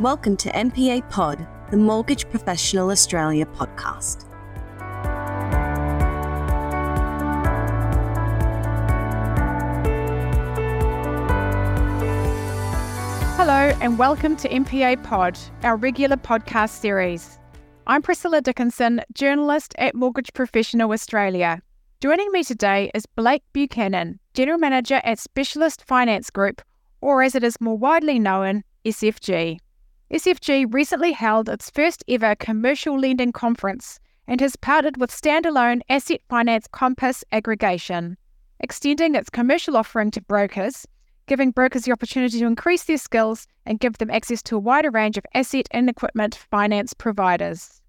Welcome to MPA Pod, the Mortgage Professional Australia podcast. Hello, and welcome to MPA Pod, our regular podcast series. I'm Priscilla Dickinson, journalist at Mortgage Professional Australia. Joining me today is Blake Buchanan, General Manager at Specialist Finance Group, or as it is more widely known, SFG. SFG recently held its first ever commercial lending conference and has partnered with standalone asset finance Compass aggregation, extending its commercial offering to brokers, giving brokers the opportunity to increase their skills and give them access to a wider range of asset and equipment finance providers.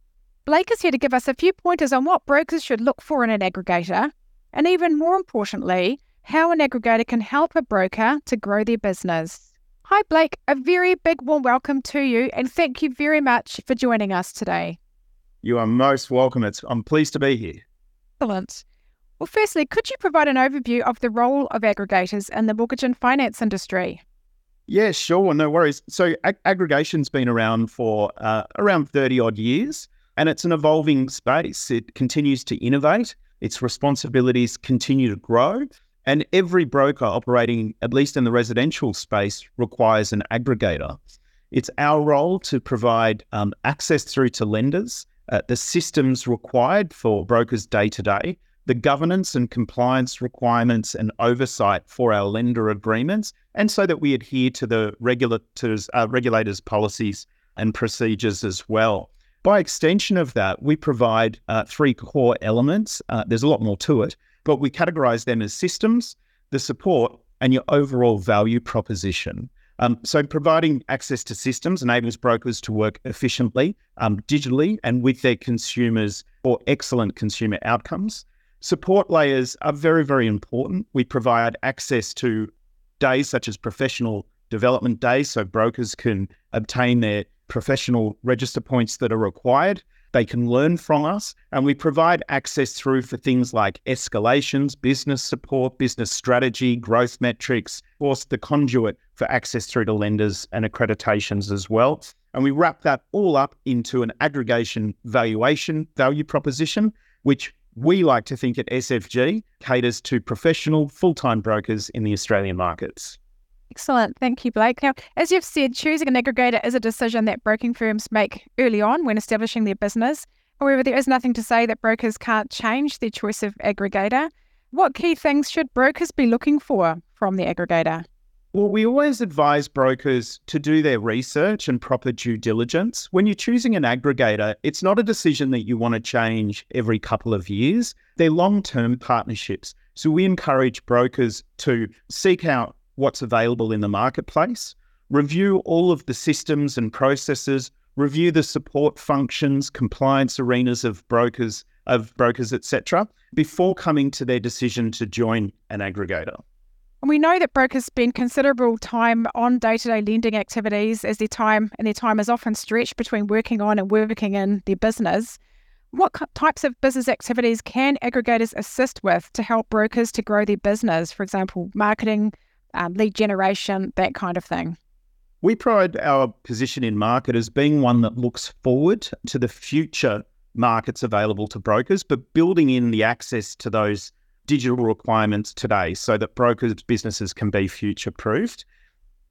Blake is here to give us a few pointers on what brokers should look for in an aggregator, and even more importantly, how an aggregator can help a broker to grow their business. Hi, Blake. A very big warm welcome to you, and thank you very much for joining us today. You are most welcome. It's, I'm pleased to be here. Excellent. Well, firstly, could you provide an overview of the role of aggregators in the mortgage and finance industry? Yeah, sure. No worries. So, ag- aggregation's been around for uh, around 30 odd years, and it's an evolving space. It continues to innovate, its responsibilities continue to grow. And every broker operating, at least in the residential space, requires an aggregator. It's our role to provide um, access through to lenders, uh, the systems required for brokers day to day, the governance and compliance requirements and oversight for our lender agreements, and so that we adhere to the regulators, uh, regulators' policies and procedures as well. By extension of that, we provide uh, three core elements. Uh, there's a lot more to it, but we categorize them as systems, the support, and your overall value proposition. Um, so, providing access to systems enables brokers to work efficiently, um, digitally, and with their consumers for excellent consumer outcomes. Support layers are very, very important. We provide access to days such as professional development days, so brokers can obtain their professional register points that are required. They can learn from us, and we provide access through for things like escalations, business support, business strategy, growth metrics, of course, the conduit for access through to lenders and accreditations as well. And we wrap that all up into an aggregation valuation value proposition, which we like to think at SFG caters to professional full time brokers in the Australian markets. Excellent. Thank you, Blake. Now, as you've said, choosing an aggregator is a decision that broking firms make early on when establishing their business. However, there is nothing to say that brokers can't change their choice of aggregator. What key things should brokers be looking for from the aggregator? Well, we always advise brokers to do their research and proper due diligence. When you're choosing an aggregator, it's not a decision that you want to change every couple of years. They're long term partnerships. So we encourage brokers to seek out what's available in the marketplace, review all of the systems and processes, review the support functions, compliance arenas of brokers, of brokers, etc., before coming to their decision to join an aggregator. And we know that brokers spend considerable time on day-to-day lending activities as their time and their time is often stretched between working on and working in their business. What types of business activities can aggregators assist with to help brokers to grow their business? For example, marketing, um, lead generation, that kind of thing? We pride our position in market as being one that looks forward to the future markets available to brokers, but building in the access to those digital requirements today so that brokers' businesses can be future proofed.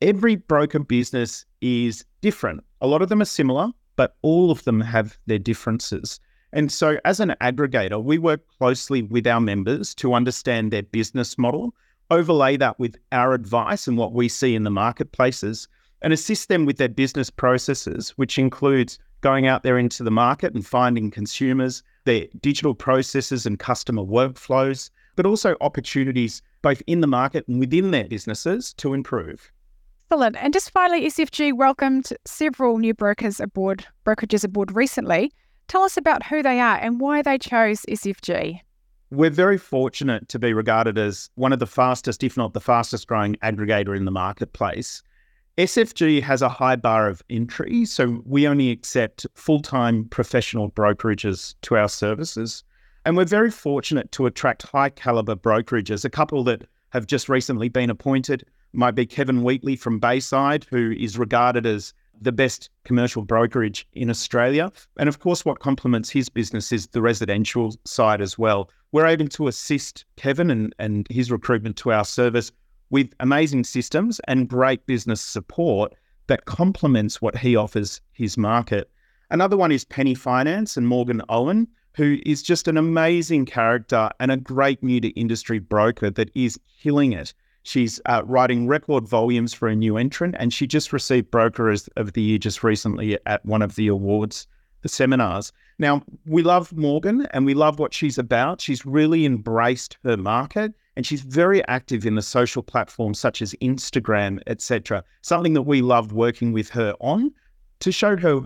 Every broker business is different. A lot of them are similar, but all of them have their differences. And so, as an aggregator, we work closely with our members to understand their business model overlay that with our advice and what we see in the marketplaces, and assist them with their business processes, which includes going out there into the market and finding consumers, their digital processes and customer workflows, but also opportunities both in the market and within their businesses to improve. Excellent. And just finally, SFG welcomed several new brokers aboard, brokerages aboard recently. Tell us about who they are and why they chose SFG. We're very fortunate to be regarded as one of the fastest, if not the fastest growing aggregator in the marketplace. SFG has a high bar of entry, so we only accept full time professional brokerages to our services. And we're very fortunate to attract high caliber brokerages. A couple that have just recently been appointed might be Kevin Wheatley from Bayside, who is regarded as the best commercial brokerage in Australia. And of course, what complements his business is the residential side as well. We're able to assist Kevin and, and his recruitment to our service with amazing systems and great business support that complements what he offers his market. Another one is Penny Finance and Morgan Owen, who is just an amazing character and a great new to industry broker that is killing it. She's uh, writing record volumes for a new entrant, and she just received Broker of the Year just recently at one of the awards, the seminars. Now, we love Morgan and we love what she's about. She's really embraced her market and she's very active in the social platforms such as Instagram, etc. Something that we loved working with her on to show her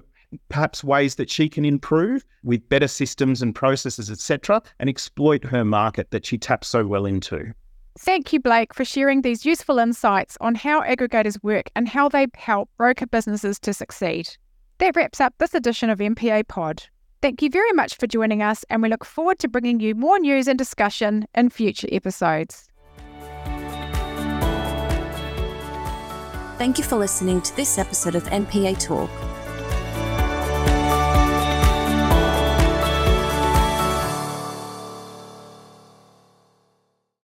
perhaps ways that she can improve with better systems and processes, etc., and exploit her market that she taps so well into. Thank you, Blake, for sharing these useful insights on how aggregators work and how they help broker businesses to succeed. That wraps up this edition of MPA Pod. Thank you very much for joining us, and we look forward to bringing you more news and discussion in future episodes. Thank you for listening to this episode of MPA Talk